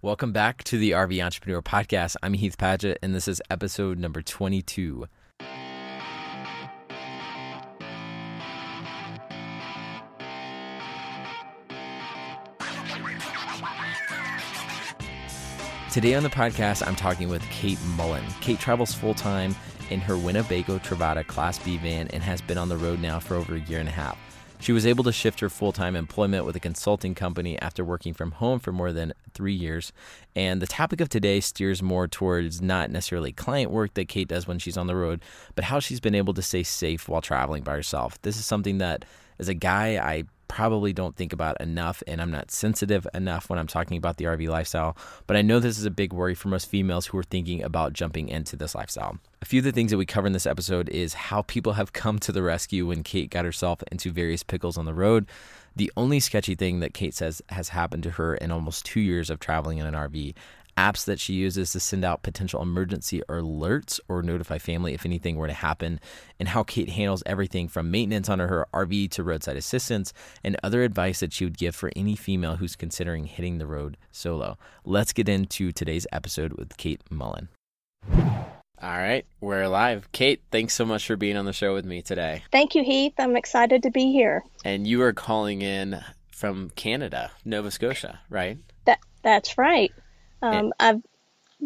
Welcome back to the RV Entrepreneur Podcast. I'm Heath Padgett, and this is episode number 22. Today on the podcast, I'm talking with Kate Mullen. Kate travels full time in her Winnebago Travato Class B van and has been on the road now for over a year and a half. She was able to shift her full time employment with a consulting company after working from home for more than three years. And the topic of today steers more towards not necessarily client work that Kate does when she's on the road, but how she's been able to stay safe while traveling by herself. This is something that, as a guy, I probably don't think about enough and I'm not sensitive enough when I'm talking about the RV lifestyle, but I know this is a big worry for most females who are thinking about jumping into this lifestyle. A few of the things that we cover in this episode is how people have come to the rescue when Kate got herself into various pickles on the road. The only sketchy thing that Kate says has happened to her in almost two years of traveling in an RV apps that she uses to send out potential emergency alerts or notify family if anything were to happen, and how Kate handles everything from maintenance on her RV to roadside assistance and other advice that she would give for any female who's considering hitting the road solo. Let's get into today's episode with Kate Mullen. All right, we're live. Kate, thanks so much for being on the show with me today. Thank you, Heath. I'm excited to be here. And you are calling in from Canada, Nova Scotia, right? That that's right. Um, I've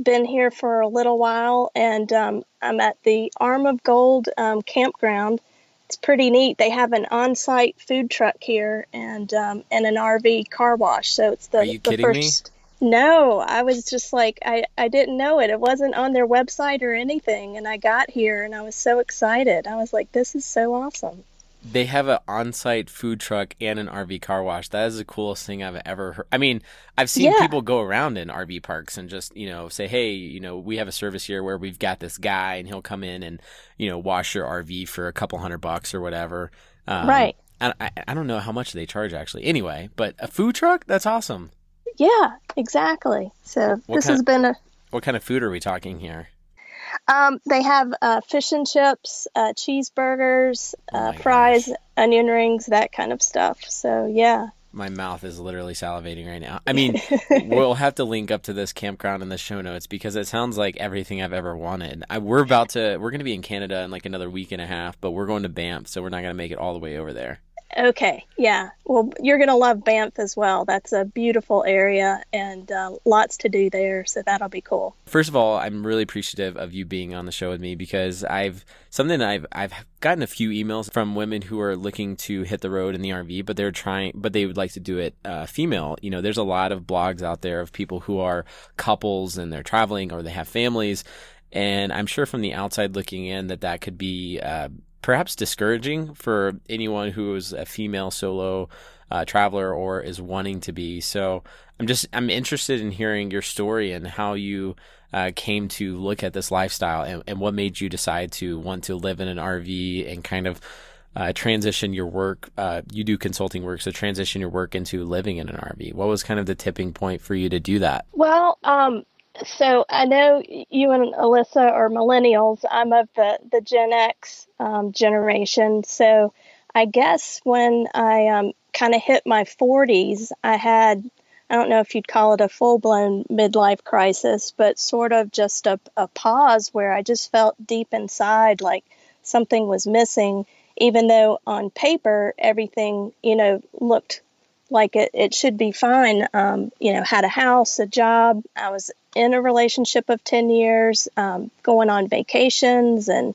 been here for a little while, and um, I'm at the Arm of Gold um, campground. It's pretty neat. They have an on-site food truck here and um, and an RV car wash. So it's the, Are you the kidding first. Me? No, I was just like I, I didn't know it. It wasn't on their website or anything, and I got here and I was so excited. I was like, "This is so awesome." They have an on-site food truck and an RV car wash. That is the coolest thing I've ever heard. I mean, I've seen yeah. people go around in RV parks and just, you know, say, "Hey, you know, we have a service here where we've got this guy and he'll come in and, you know, wash your RV for a couple hundred bucks or whatever." Um, right. I, I, I don't know how much they charge actually. Anyway, but a food truck, that's awesome. Yeah, exactly. So what this has been a What kind of food are we talking here? Um, they have uh, fish and chips, uh, cheeseburgers, oh uh, fries, gosh. onion rings, that kind of stuff. So yeah. My mouth is literally salivating right now. I mean, we'll have to link up to this campground in the show notes because it sounds like everything I've ever wanted. I, we're about to, we're going to be in Canada in like another week and a half, but we're going to Banff, so we're not going to make it all the way over there. Okay, yeah. Well, you're going to love Banff as well. That's a beautiful area and uh, lots to do there, so that'll be cool. First of all, I'm really appreciative of you being on the show with me because I've something I've I've gotten a few emails from women who are looking to hit the road in the RV, but they're trying, but they would like to do it uh, female. You know, there's a lot of blogs out there of people who are couples and they're traveling or they have families, and I'm sure from the outside looking in that that could be. Uh, perhaps discouraging for anyone who is a female solo uh, traveler or is wanting to be. So I'm just I'm interested in hearing your story and how you uh, came to look at this lifestyle and, and, what made you decide to want to live in an RV and kind of uh, transition your work. Uh, you do consulting work, so transition your work into living in an RV. What was kind of the tipping point for you to do that? Well, um, so I know you and Alyssa are millennials. I'm of the, the Gen X um, generation. So I guess when I um, kind of hit my 40s, I had, I don't know if you'd call it a full blown midlife crisis, but sort of just a, a pause where I just felt deep inside like something was missing, even though on paper everything, you know, looked like it, it should be fine. Um, you know, had a house, a job. I was in a relationship of 10 years, um, going on vacations. And,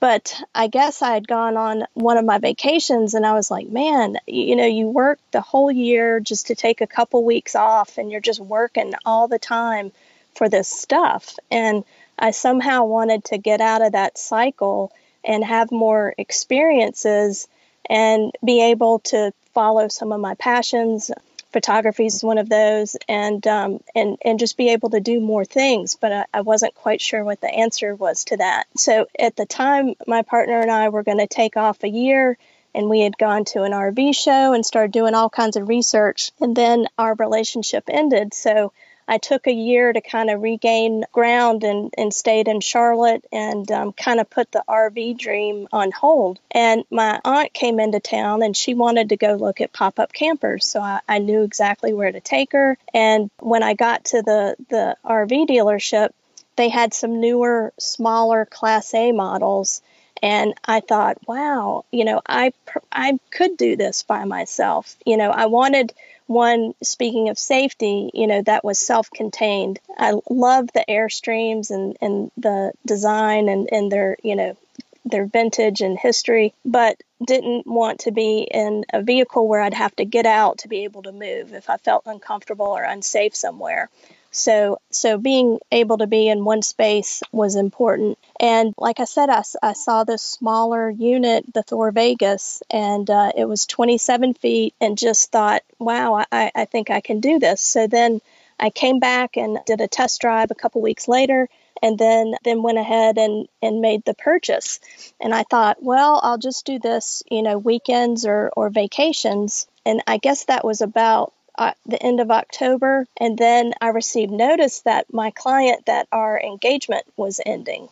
but I guess I had gone on one of my vacations and I was like, man, you know, you work the whole year just to take a couple weeks off and you're just working all the time for this stuff. And I somehow wanted to get out of that cycle and have more experiences and be able to follow some of my passions. Photography is one of those, and um, and and just be able to do more things. But I, I wasn't quite sure what the answer was to that. So at the time, my partner and I were going to take off a year and we had gone to an RV show and started doing all kinds of research. And then our relationship ended. So I took a year to kind of regain ground and, and stayed in Charlotte and um, kind of put the RV dream on hold. And my aunt came into town and she wanted to go look at pop up campers. So I, I knew exactly where to take her. And when I got to the, the RV dealership, they had some newer, smaller Class A models. And I thought, wow, you know, I, I could do this by myself. You know, I wanted one, speaking of safety, you know, that was self contained. I love the Airstreams and, and the design and, and their, you know, their vintage and history, but didn't want to be in a vehicle where I'd have to get out to be able to move if I felt uncomfortable or unsafe somewhere. So, so being able to be in one space was important. And like I said, I, I saw this smaller unit, the Thor Vegas, and uh, it was 27 feet, and just thought, wow, I, I think I can do this. So then I came back and did a test drive a couple weeks later and then then went ahead and and made the purchase and i thought well i'll just do this you know weekends or or vacations and i guess that was about uh, the end of October, and then I received notice that my client that our engagement was ending.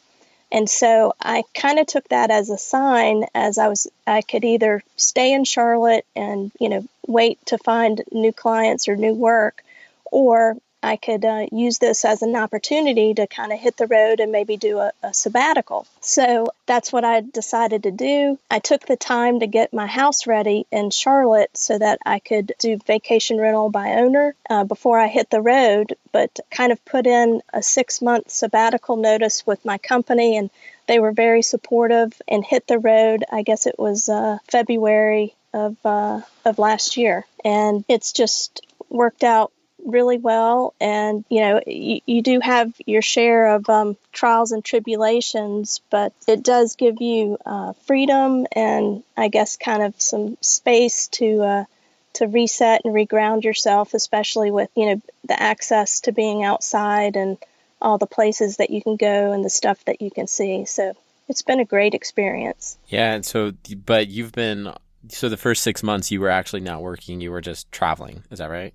And so I kind of took that as a sign as I was I could either stay in Charlotte and you know wait to find new clients or new work or I could uh, use this as an opportunity to kind of hit the road and maybe do a, a, sabbatical. So that's what I decided to do. I took the time to get my house ready in Charlotte so that I could do vacation rental by owner uh, before I hit the road, but kind of put in a six month sabbatical notice with my company and they were very supportive and hit the road. I guess it was uh, February of uh, of last year, and it's just worked out really well. And, you know, you, you do have your share of um, trials and tribulations, but it does give you uh, freedom and I guess kind of some space to. Uh, to reset and reground yourself, especially with you know the access to being outside and all the places that you can go and the stuff that you can see. So it's been a great experience. Yeah, and so but you've been so the first six months you were actually not working; you were just traveling. Is that right?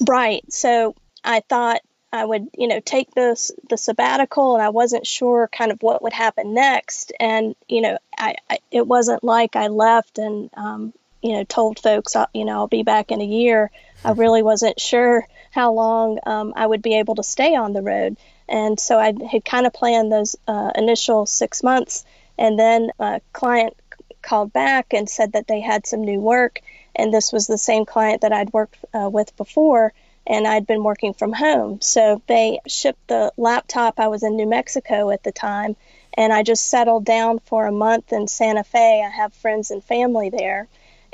Right. So I thought I would, you know, take this the sabbatical, and I wasn't sure kind of what would happen next. And you know, I, I it wasn't like I left and um, you know told folks, uh, you know, I'll be back in a year. I really wasn't sure how long um, I would be able to stay on the road, and so I had kind of planned those uh, initial six months, and then a client called back and said that they had some new work and this was the same client that I'd worked uh, with before and I'd been working from home. So they shipped the laptop. I was in New Mexico at the time, and I just settled down for a month in Santa Fe. I have friends and family there,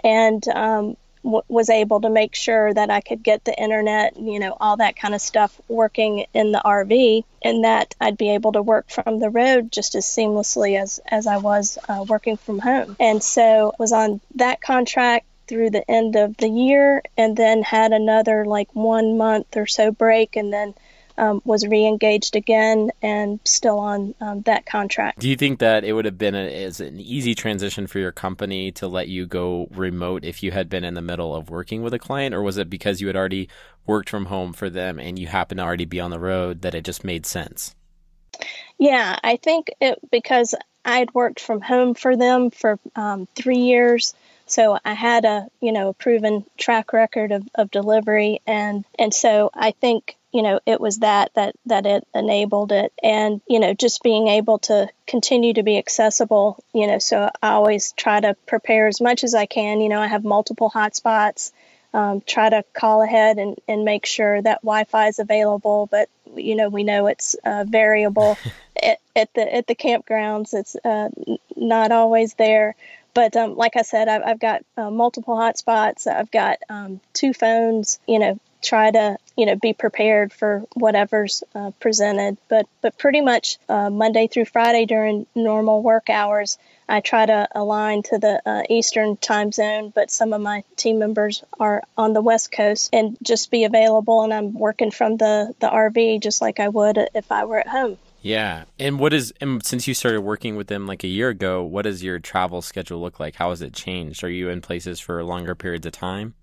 and um, w- was able to make sure that I could get the internet, you know, all that kind of stuff working in the RV, and that I'd be able to work from the road just as seamlessly as as I was uh, working from home. And so was on that contract through the end of the year and then had another like one month or so break and then um, was re-engaged again and still on um, that contract. Do you think that it would have been a, as an easy transition for your company to let you go remote if you had been in the middle of working with a client, or was it because you had already worked from home for them and you happened to already be on the road that it just made sense? Yeah, I think it because I'd worked from home for them for um, three years. So I had a, you know, a proven track record of, of delivery and and so I think you know it was that that that it enabled it. And you know just being able to continue to be accessible you know so i always try to prepare as much as i can. You know i have multiple hotspots. Um, try to call ahead and, and make sure that wi-fi is available but you know we know it's uh, variable. At, at the at the campgrounds it's uh, not always there but um, like I said, I've, I've got uh, multiple hotspots. I've got um, two phones. You know, try to you know be prepared for whatever's uh, presented. But but pretty much uh, Monday through Friday during normal work hours, I try to align to the uh, Eastern time zone. But some of my team members are on the West Coast and just be available. And I'm working from the the RV just like I would if I were at home. Yeah. And what is and since you started working with them like a year ago, what does your travel schedule look like? How has it changed? Are you in places for longer periods of time?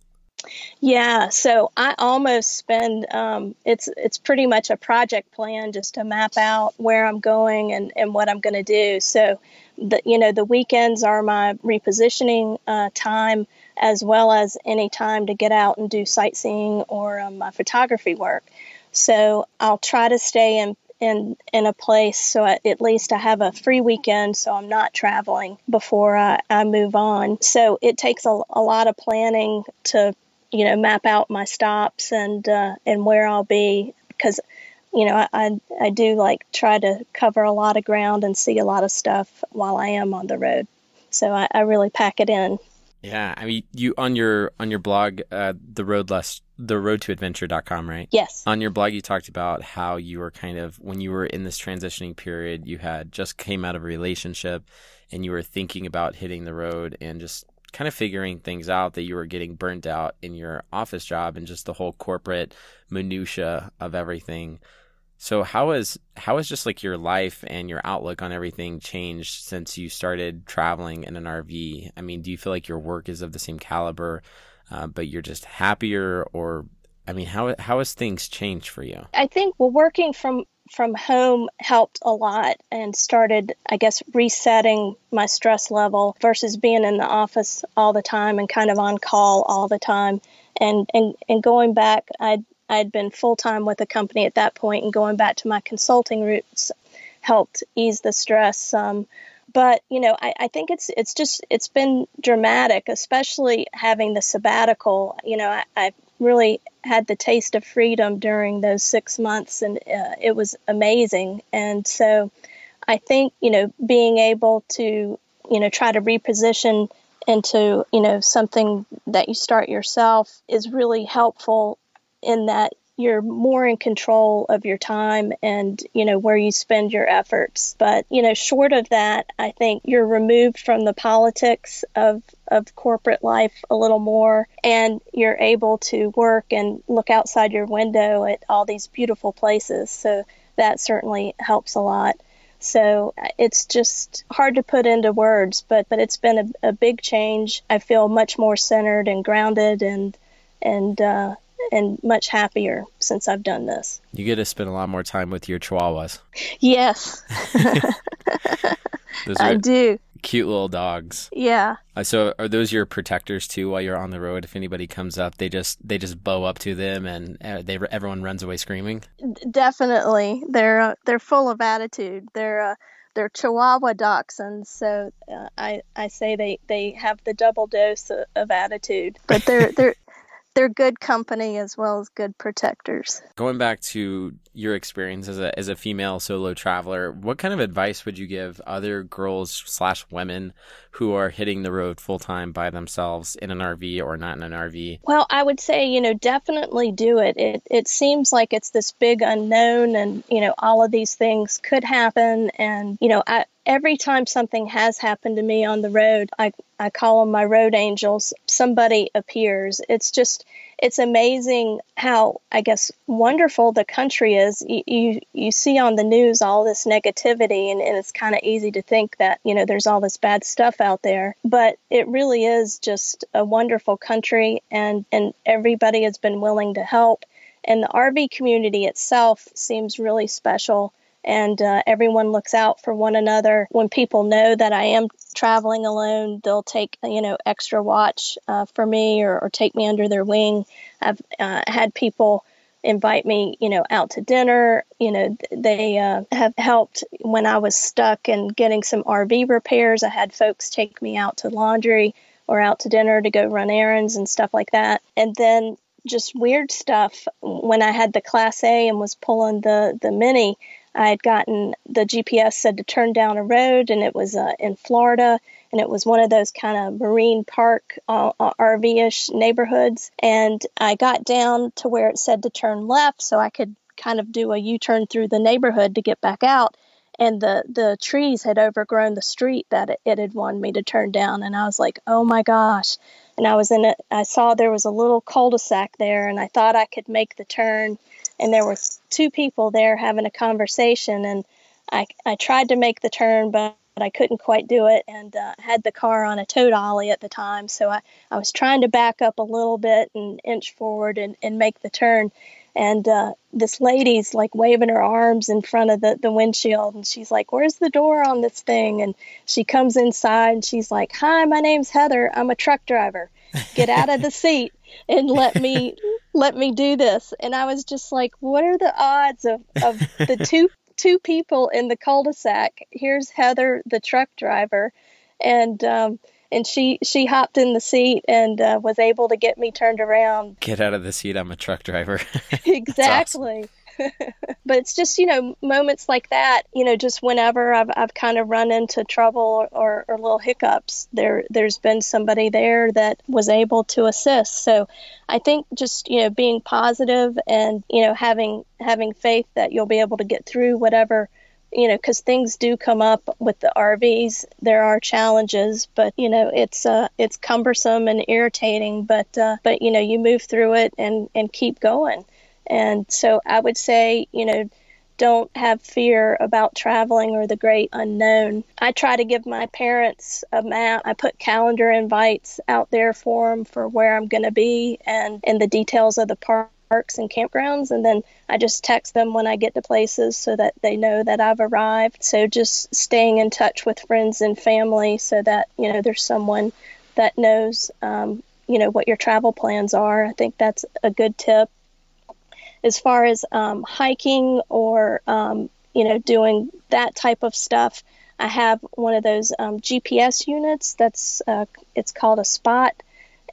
Yeah, so I almost spend um, it's it's pretty much a project plan just to map out where I'm going and, and what I'm going to do. So the you know the weekends are my repositioning uh, time as well as any time to get out and do sightseeing or um, my photography work. So I'll try to stay in in in a place so at least I have a free weekend so I'm not traveling before I, I move on. So it takes a, a lot of planning to you know map out my stops and uh, and where I'll be because you know I, I, I do like try to cover a lot of ground and see a lot of stuff while I am on the road. So I, I really pack it in. Yeah, I mean, you on your on your blog, uh, the road less the road to adventure.com, right? Yes. On your blog, you talked about how you were kind of when you were in this transitioning period, you had just came out of a relationship, and you were thinking about hitting the road and just kind of figuring things out that you were getting burnt out in your office job and just the whole corporate minutia of everything. So how has how has just like your life and your outlook on everything changed since you started traveling in an RV? I mean, do you feel like your work is of the same caliber, uh, but you're just happier, or I mean, how how has things changed for you? I think well, working from from home helped a lot and started, I guess, resetting my stress level versus being in the office all the time and kind of on call all the time. And and and going back, I I had been full time with the company at that point, and going back to my consulting roots helped ease the stress. Um, but you know, I, I, think it's it's just it's been dramatic, especially having the sabbatical. You know, I, I really had the taste of freedom during those six months, and uh, it was amazing. And so, I think you know, being able to you know try to reposition into you know something that you start yourself is really helpful in that you're more in control of your time and you know where you spend your efforts. But you know short of that i think you're removed from the politics of of corporate life a little more and you're able to work and look outside your window at all these beautiful places. So that certainly helps a lot. So it's just hard to put into words but but it's been a, a big change. I feel much more centered and grounded and and uh, and much happier since I've done this. You get to spend a lot more time with your chihuahuas. Yes. I do. Cute little dogs. Yeah. Uh, so are those your protectors too while you're on the road? If anybody comes up, they just they just bow up to them and uh, they everyone runs away screaming. Definitely. They're uh, they're full of attitude. They're uh, they're Chihuahua dachshunds, so uh, I I say they, they have the double dose of, of attitude. But they're they're they're good company as well as good protectors. Going back to your experience as a as a female solo traveler, what kind of advice would you give other girls slash women who are hitting the road full time by themselves in an RV or not in an RV? Well, I would say you know definitely do it. It it seems like it's this big unknown, and you know all of these things could happen, and you know I every time something has happened to me on the road, I, I call them my road angels. Somebody appears. It's just, it's amazing how, I guess, wonderful the country is. You, you, you see on the news all this negativity, and, and it's kind of easy to think that, you know, there's all this bad stuff out there. But it really is just a wonderful country, and, and everybody has been willing to help. And the RV community itself seems really special and uh, everyone looks out for one another. When people know that I am traveling alone, they'll take you know extra watch uh, for me or, or, take me under their wing. I've uh, had people invite me, you know, out to dinner. You know, they uh, have helped when I was stuck and getting some RV repairs. I had folks take me out to laundry or out to dinner to go run errands and stuff like that. And then just weird stuff when I had the Class A and was pulling the the Mini. I had gotten the GPS said to turn down a road, and it was uh, in Florida, and it was one of those kind of marine park uh, uh RV ish neighborhoods. And I got down to where it said to turn left, so I could kind of do a U turn through the neighborhood to get back out. And the, the trees had overgrown the street that it, it had wanted me to turn down. And I was like, oh my gosh. And I was in it, I saw there was a little cul de sac there, and I thought I could make the turn and there were two people there having a conversation and I, I tried to make the turn, but I couldn't quite do it and uh, had the car on a tow dolly at the time. So I, I was trying to back up a little bit and inch forward and, and make the turn. And uh, this lady's like waving her arms in front of the, the windshield. And she's like, Where's the door on this thing? And she comes inside and she's like, Hi, my name's Heather. I'm a truck driver. Get out of the seat and let me let me do this. And I was just like, What are the odds of, of the two two people in the cul-de-sac. Here's Heather, the truck driver, and um, and she she hopped in the seat and uh, was able to get me turned around. Get out of the seat! I'm a truck driver. exactly. but it's just you know moments like that you know just whenever i've, I've kind of run into trouble or, or, little hiccups there there's been somebody there that was able to assist. So i think just you know being positive and you know having having faith that you'll be able to get through whatever you know because things do come up with the rvs there are challenges but you know it's uh it's cumbersome and irritating but uh but you know you move through it and and keep going and so I would say, you know, don't have fear about traveling or the great unknown. I try to give my parents a map. I put calendar invites out there for them for where I'm going to be and, and the details of the parks and campgrounds. And then I just text them when I get to places so that they know that I've arrived. So just staying in touch with friends and family so that, you know, there's someone that knows, um, you know, what your travel plans are. I think that's a good tip as far as um, hiking or um, you know doing that type of stuff, I have one of those um, GPS units. That's uh, it's called a Spot,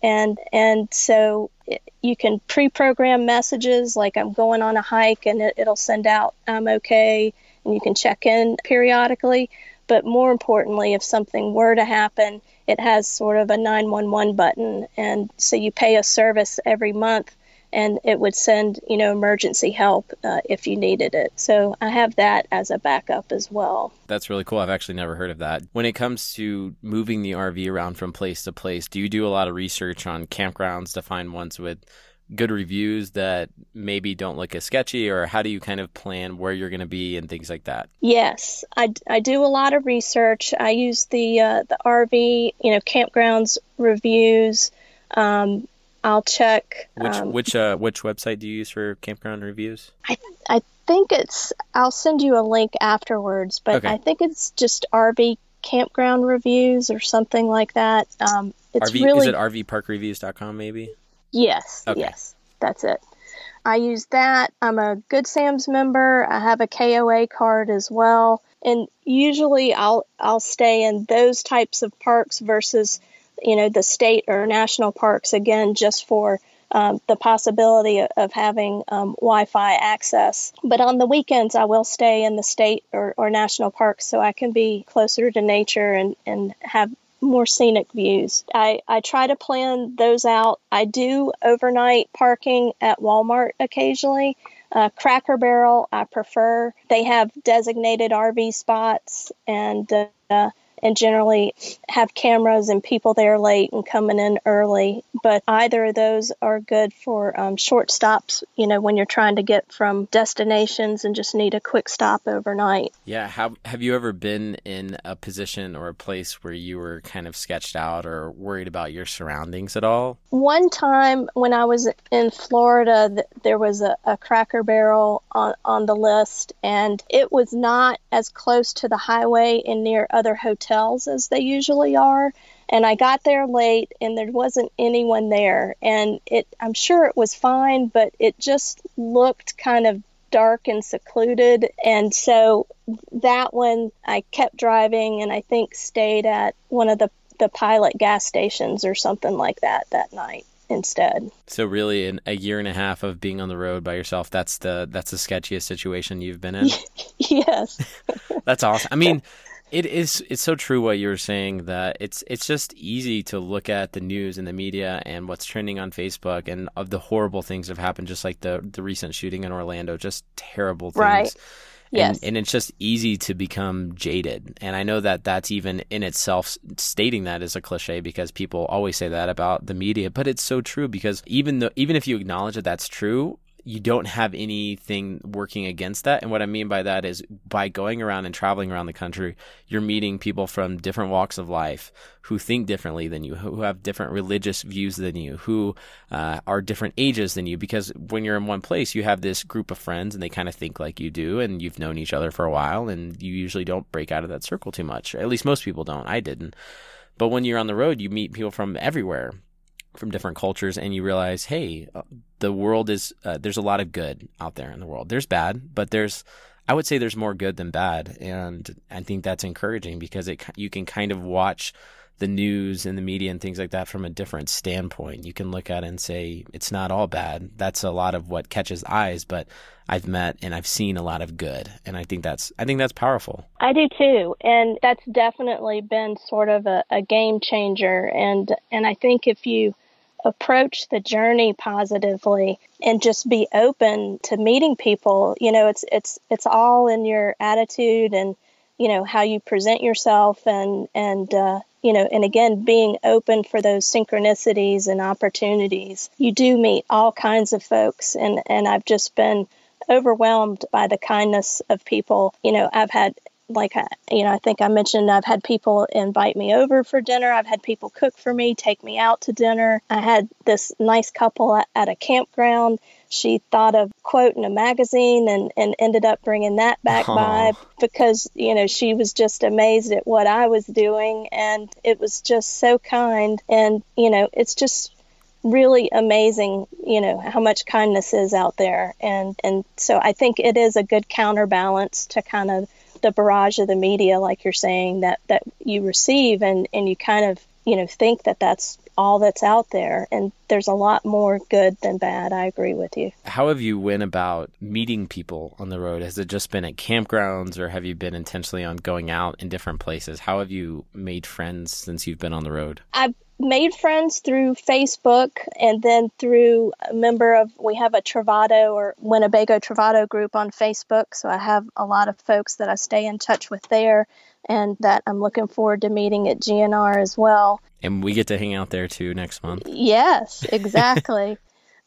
and and so it, you can pre-program messages like I'm going on a hike, and it, it'll send out I'm okay, and you can check in periodically. But more importantly, if something were to happen, it has sort of a 911 button, and so you pay a service every month and it would send you know emergency help uh, if you needed it. So i have that as a backup as well. That's really cool. I've actually never heard of that. When it comes to moving the rv around from place to place do you do a lot of research on campgrounds to find ones with good reviews that maybe don't look as sketchy? Or how do you kind of plan where you're going to be and things like that? Yes. I, I do a lot of research. I use the uh, the rv you know campgrounds reviews um, I'll check. Which um, which uh, which website do you use for campground reviews? I I think it's. I'll send you a link afterwards, but okay. I think it's just RV campground reviews or something like that. Um, it's RV, really is it RVParkReviews.com maybe? Yes. Okay. Yes, that's it. I use that. I'm a Good Sam's member. I have a KOA card as well, and usually I'll I'll stay in those types of parks versus you know, the state or national parks again, just for um, the possibility of, having um, Wi Fi access. But on the weekends, I will stay in the state or, or national parks so I can be closer to nature and, and have more scenic views. I, I try to plan those out. I do overnight parking at Walmart occasionally. Uh, Cracker Barrel, I prefer. They have designated RV spots and uh, and generally have cameras and people there late and coming in early. But either of those are good for um, short stops, you know, when you're trying to get from destinations and just need a quick stop overnight. Yeah. Have, have you ever been in a position or a place where you were kind of sketched out or worried about your surroundings at all? One time when I was in Florida, there was a, a Cracker Barrel on, on the list, and it was not as close to the highway and near other hotels hotels as they usually are. And I got there late and there wasn't anyone there. And it, I'm sure it was fine, but it just looked kind of dark and secluded. And so that one I kept driving and I think stayed at one of the, the pilot gas stations or something like that that night instead. So really in a year and a half of being on the road by yourself, that's the that's the sketchiest situation you've been in? yes. that's awesome. I mean, it is. It's so true what you were saying that it's it's just easy to look at the news and the media and what's trending on Facebook and of the horrible things that have happened, just like the the recent shooting in Orlando, just terrible things. Right. Yes. And, and, it's just easy to become jaded. And I know that that's even in itself stating that is a cliche because people always say that about the media, but it's so true because even though even if you acknowledge that that's true, you don't have anything working against that. And what I mean by that is by going around and traveling around the country, you're meeting people from different walks of life who think differently than you, who have different religious views than you, who uh, are different ages than you. Because when you're in one place, you have this group of friends and they kind of think like you do, and you've known each other for a while, and you usually don't break out of that circle too much. At least most people don't. I didn't. But when you're on the road, you meet people from everywhere from different cultures and you realize, hey, uh, the world is uh, there's a lot of good out there in the world. There's bad, but there's I would say there's more good than bad, and I think that's encouraging because it you can kind of watch the news and the media and things like that from a different standpoint. You can look at it and say it's not all bad. That's a lot of what catches eyes, but I've met and I've seen a lot of good, and I think that's I think that's powerful. I do too, and that's definitely been sort of a, a game changer. And and I think if you approach the journey positively and just be open to meeting people. You know it's it's it's all in your attitude and you know how you present yourself and and uh, you know and again being open for those synchronicities and opportunities. You do meet all kinds of folks and and I've just been overwhelmed by the kindness of people. You know I've had like you know i think i mentioned i've had people invite me over for dinner. I've had people cook for me take me out to dinner. I had this nice couple at, at a campground. She thought of quote in a magazine and, and ended up bringing that back oh. by because you know she was just amazed at what i was doing and it was just so kind. And you know it's just really amazing you know how much kindness is out there. And and so i think it is a good counterbalance to kind of the barrage of the media, like you're saying, that that you receive, and and you kind of you know think that that's all that's out there and there's a lot more good than bad. I agree with you. How have you went about meeting people on the road? Has it just been at campgrounds or have you been intentionally on going out in different places? How have you made friends since you've been on the road? I've made friends through Facebook and then through a member of we have a Travato or Winnebago Travato group on Facebook. So I have a lot of folks that I stay in touch with there and that I'm looking forward to meeting at GNR as well. And we get to hang out there too next month. Yes, exactly.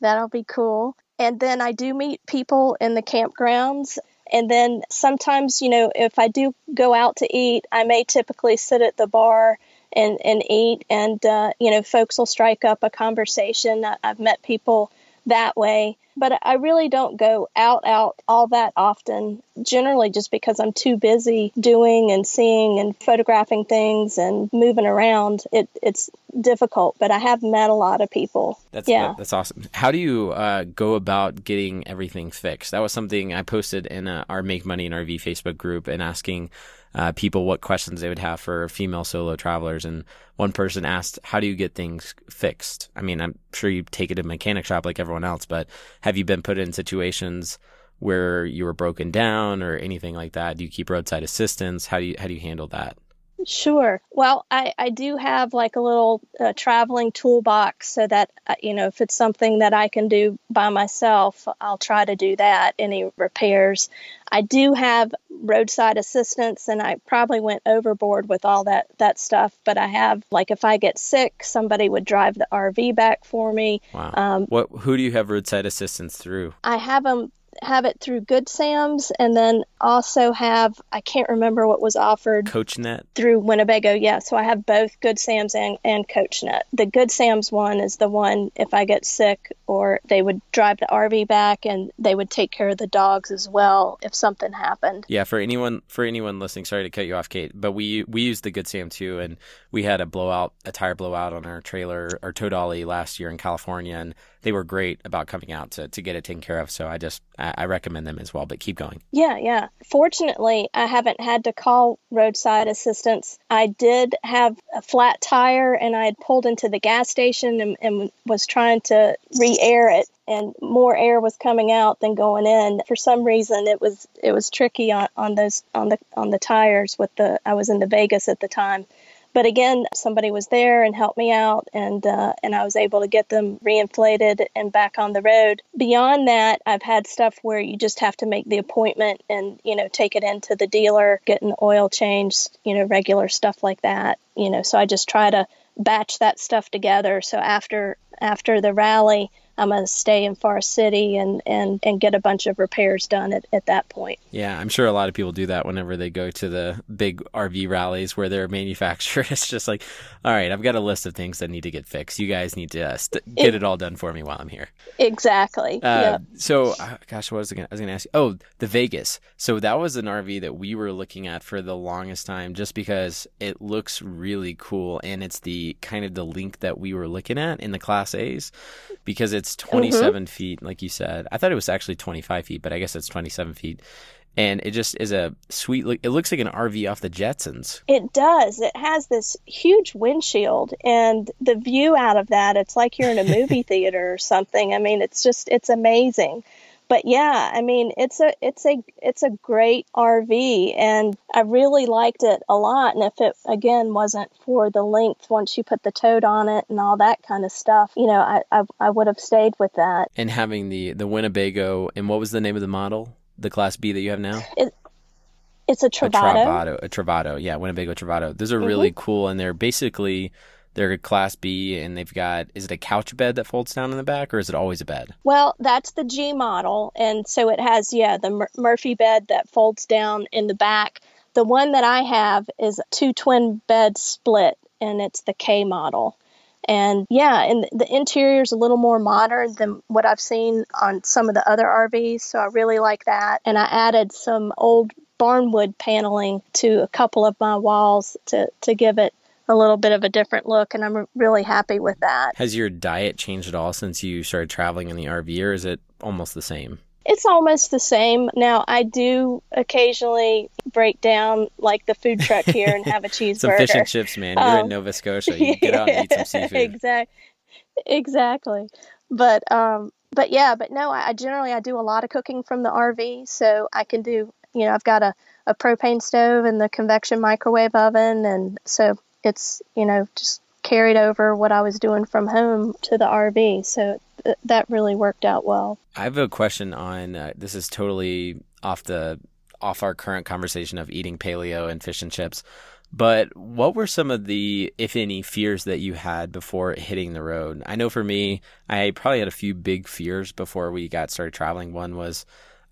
That'll be cool. And then I do meet people in the campgrounds. And then sometimes, you know, if I do go out to eat, I may typically sit at the bar and, and eat. And, uh, you know, folks will strike up a conversation. I, I've met people that way. But I really don't go out, out all that often, generally just because I'm too busy doing and seeing and photographing things and moving around. It, it's difficult, but I have met a lot of people. That's, yeah. That, that's awesome. How do you uh, go about getting everything fixed? That was something I posted in uh, our Make Money in RV Facebook group and asking uh, people what questions they would have for female solo travelers. And one person asked, "How do you get things fixed?" I mean, I'm sure you take it to a mechanic shop like everyone else, but have you been put in situations where you were broken down or anything like that? Do you keep roadside assistance? How do you how do you handle that? Sure. Well, I, I do have like a little uh, traveling toolbox so that, uh, you know, if it's something that I can do by myself, I'll try to do that. Any repairs. I do have roadside assistance and I probably went overboard with all that, that stuff, but I have, like, if I get sick, somebody would drive the RV back for me. Wow. Um, what, who do you have roadside assistance through? I have them have it through Good Sam's and then also have I can't remember what was offered CoachNet through Winnebago. Yeah, so I have both Good Sam's and, and CoachNet. The Good Sam's one is the one if I get sick or they would drive the RV back and they would take care of the dogs as well if something happened. Yeah, for anyone for anyone listening, sorry to cut you off, Kate, but we we used the Good Sam too, and we had a blowout, a tire blowout on our trailer, our tow dolly last year in California, and they were great about coming out to, to get it taken care of. So I just I, I recommend them as well. But keep going. Yeah, yeah. Fortunately, I haven't had to call roadside assistance. I did have a flat tire, and I had pulled into the gas station and, and was trying to re-air it and more air was coming out than going in. For some reason, it was it was tricky on, on those on the on the tires. With the I was in the Vegas at the time, but again, somebody was there and helped me out, and uh, and I was able to get them reinflated and back on the road. Beyond that, I've had stuff where you just have to make the appointment and you know take it into the dealer, get an oil change, you know, regular stuff like that. You know, so I just try to batch that stuff together. So after after the rally, I'm going to stay in Forest City and, and, and get a bunch of repairs done at, at that point. Yeah, I'm sure a lot of people do that whenever they go to the big RV rallies where their manufacturer is just like, all right, I've got a list of things that need to get fixed. You guys need to uh, st- get it, it, all done for me while I'm here. Exactly. Uh, yep. So, uh, gosh, what was I going to ask you? Oh, the Vegas. So that was an RV that we were looking at for the longest time just because it looks really cool and it's the kind of the link that we were looking at in the Class A's because it's 27 mm-hmm. feet, like you said. I thought it was actually 25 feet, but I guess it's 27 feet. And it just is a sweet look. It looks like an RV off the Jetsons. It does. It has this huge windshield, and the view out of that, it's like you're in a movie theater or something. I mean, it's just, it's amazing but yeah, I mean, it's a it's a it's a great RV, and I really liked it a lot. And if it again wasn't for the length, once you put the tote on it and all that kind of stuff, you know, I I, I would have stayed with that. And having the the Winnebago, and what was the name of the model? The Class B that you have now? It, it's a Travato. A Travato, a Travato, yeah, Winnebago Travato. Those are mm-hmm. really cool, and they're basically they're a class B and they've got is it a couch bed that folds down in the back or is it always a bed? Well, that's the G model and so it has yeah, the Mur- Murphy bed that folds down in the back. The one that I have is two twin bed split and it's the K model. And yeah, and the interior is a little more modern than what I've seen on some of the other RVs, so I really like that. And I added some old barnwood paneling to a couple of my walls to to give it a little bit of a different look, and I'm really happy with that. Has your diet changed at all since you started traveling in the RV, or is it almost the same? It's almost the same. Now, I do occasionally break down like the food truck here and have a cheeseburger. some fish and chips, man. You're um, in Nova Scotia. You get out and eat some seafood. Exactly. Exactly. But um, but yeah, but no, I, I generally I do a lot of cooking from the RV, so I can do. You know, I've got a a propane stove and the convection microwave oven, and so it's you know just carried over what I was doing from home to the RV. So th- that really worked out well. I have a question on uh, this is totally off the off our current conversation of eating paleo and fish and chips. But what were some of the, if any, fears that you had before hitting the road? I know for me, I probably had a few big fears before we got started traveling. One was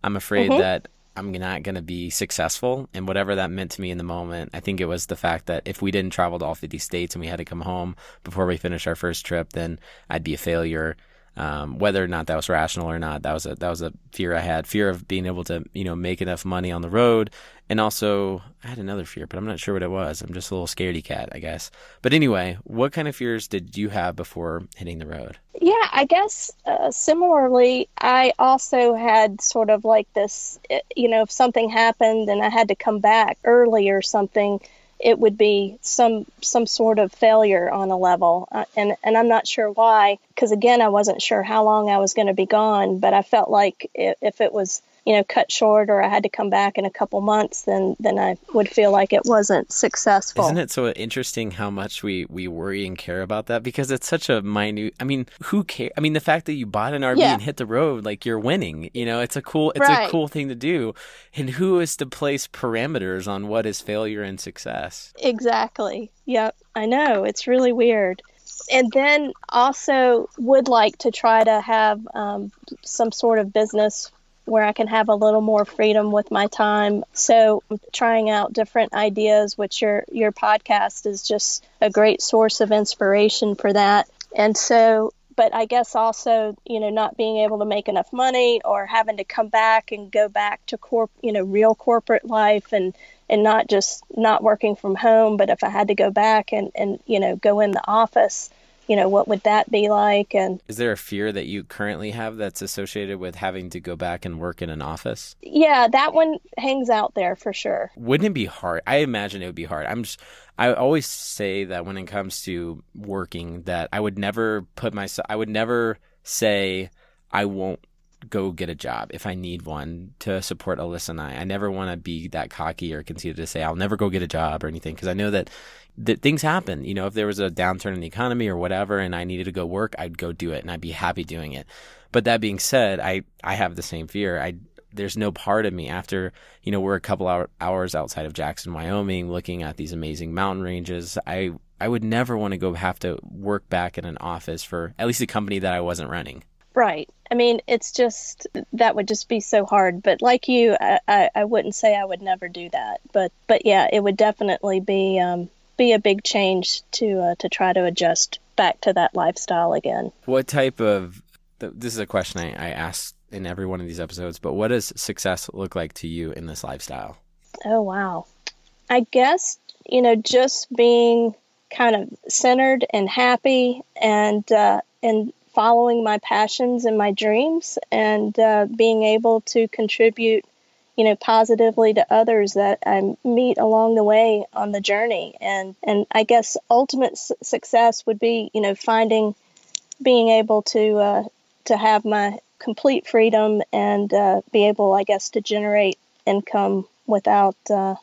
I'm afraid mm-hmm. that I'm not going to be successful. And whatever that meant to me in the moment, I think it was the fact that if we didn't travel to all 50 states and we had to come home before we finished our first trip, then I'd be a failure. Um, whether or not that was rational or not, that was a that was a fear I had. Fear of being able to you know make enough money on the road, and also I had another fear, but I'm not sure what it was. I'm just a little scaredy cat, I guess. But anyway, what kind of fears did you have before hitting the road? Yeah, I guess uh, similarly, I also had sort of like this, eh, you know, if something happened and I had to come back early or something it would be some some sort of failure on a level uh, and and I'm not sure why because again I wasn't sure how long I was going to be gone but I felt like if, if it was you know cut short or I had to come back in a couple months, then then I would feel like it wasn't successful. Isn't it so interesting how much we we worry and care about that because it's such a minute. I mean, who cares? I mean, the fact that you bought an RV yeah. and hit the road, like you're winning. You know, it's a cool it's right. a cool thing to do. And who is to place parameters on what is failure and success? Exactly. Yep. I know. It's really weird and then also would like to try to have um, some sort of business where I can have a little more freedom with my time. So trying out different ideas, which your your podcast is just a great source of inspiration for that. And so but I guess also, you know, not being able to make enough money or having to come back and go back to corp, you know, real corporate life and and not just not working from home, but if I had to go back and and you know, go in the office, you know what would that be like? And is there a fear that you currently have that's associated with having to go back and work in an office? Yeah that one hangs out there for sure. Wouldn't it be hard? I imagine it would be hard. I'm just i always say that when it comes to working that i would never put myself i would never say i won't go get a job if I need one to support Alyssa and I. I never want to be that cocky or conceited to say I'll never go get a job or anything because I know that that things happen. You know, if there was a downturn in the economy or whatever, and I needed to go work, I'd go do it, and I'd be happy doing it. But that being said, I I have the same fear. I there's no part of me after you know we're a couple hour, hours outside of Jackson, Wyoming, looking at these amazing mountain ranges. I I would never want to go have to work back in an office for at least a company that I wasn't running. Right. I mean, it's just that would just be so hard. But like you, I, I, I wouldn't say I would never do that. But but yeah, it would definitely be um, be a big change to uh, to try to adjust back to that lifestyle again. What type of this is a question I, I ask in every one of these episodes, but what does success look like to you in this lifestyle? Oh wow. I guess, you know, just being kind of centered and happy and uh, and following my passions and my dreams and uh, being able to contribute you know positively to others that I meet along the way on the journey. And and I guess ultimate success would be you know finding being able to uh, to have my complete freedom and uh, be able I guess to generate income without uh,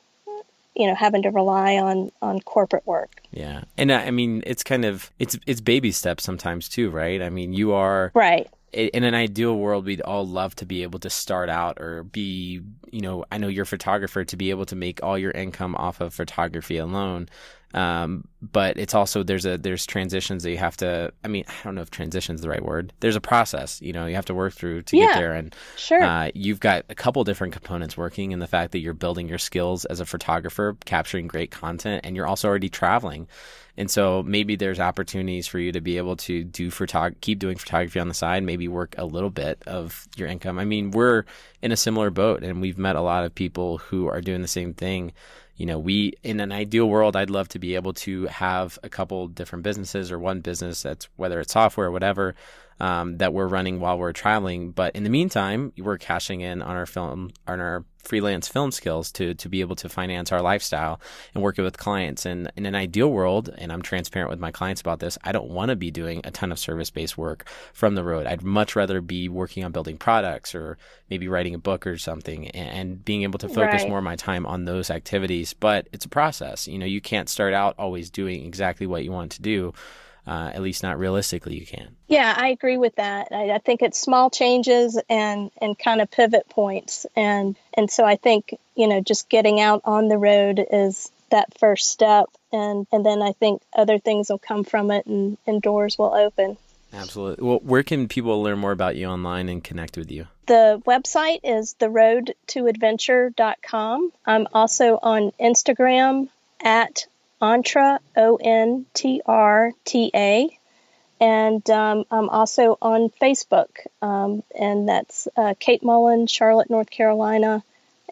you know having to rely on on corporate work. Yeah. And i mean it's kind of it's it's baby steps sometimes too right? I mean you are right. in an ideal world, we'd all love to be able to start out or be, you know, I know you're a photographer to be able to make all your income off of photography alone. Um, but it's also there's a there's transitions that you have to. I mean, I don't know if transition is the right word. There's a process, you know, you have to work through to yeah, get there. And sure, uh, you've got a couple different components working in the fact that you're building your skills as a photographer, capturing great content, and you're also already traveling. And so maybe there's opportunities for you to be able to do photog- keep doing photography on the side, maybe work a little bit of your income. I mean, we're in a similar boat and we've met a lot of people who are doing the same thing you know, we in an ideal world, I'd love to be able to have a couple different businesses or one business that's whether it's software or whatever um, that we're running while we're traveling. But in the meantime, we're cashing in on our film on our freelance film skills to to be able to finance our lifestyle and working with clients. And in an ideal world, and I'm transparent with my clients about this, I don't want to be doing a ton of service based work from the road. I'd much rather be working on building products or maybe writing a book or something and, and being able to focus right. more of my time on those activities. But it's a process. You know, you can't start out always doing exactly what you want to do uh, at least not realistically you can. Yeah i agree with that. I, I, think it's small changes and and kind of pivot points. And and so i think you know just getting out on the road is that first step. And and then i think other things will come from it and, and doors will open. Absolutely. Well where can people learn more about you online and connect with you? The website is theroadtoadventure.com i'm also on instagram at Ontra, O N T R T A. And um, I'm also on Facebook, um, and that's uh, Kate Mullen, Charlotte, North Carolina.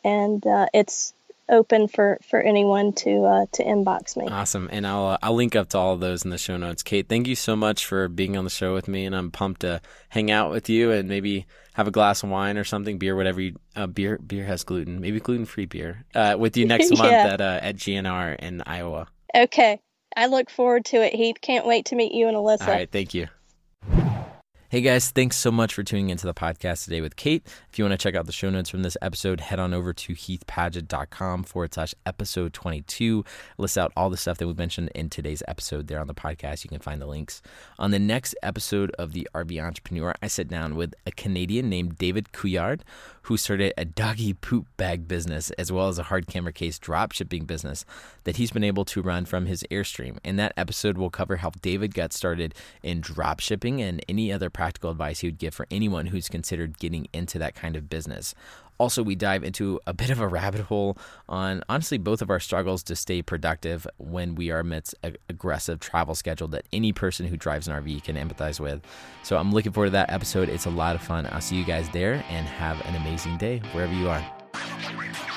And uh, it's open for, for anyone to uh, to inbox me. Awesome, and I'll uh, I'll link up to all of those in the show notes. Kate, thank you so much for being on the show with me, and I'm pumped to hang out with you and maybe have a glass of wine or something, beer, whatever. You, uh, beer beer has gluten, maybe gluten free beer uh, with you next month at uh, at GNR in Iowa. Okay. I look forward to it, Heath. Can't wait to meet you and Alyssa. All right. Thank you. Hey guys, thanks so much for tuning into the podcast today with Kate. If you want to check out the show notes from this episode, head on over to heathpadgett.com forward slash episode 22. List out all the stuff that we mentioned in today's episode there on the podcast. You can find the links. On the next episode of The RV Entrepreneur, I sit down with a Canadian named David Couillard, who started a doggy poop bag business as well as a hard camera case drop shipping business that he's been able to run from his Airstream. In that episode, we'll cover how David got started in drop shipping and any other practical advice he would give for anyone who's considered getting into that kind of business. Also, we dive into a bit of a rabbit hole on honestly both of our struggles to stay productive when we are amidst an aggressive travel schedule that any person who drives an RV can empathize with. So I'm looking forward to that episode. It's a lot of fun. I'll see you guys there and have an amazing day wherever you are.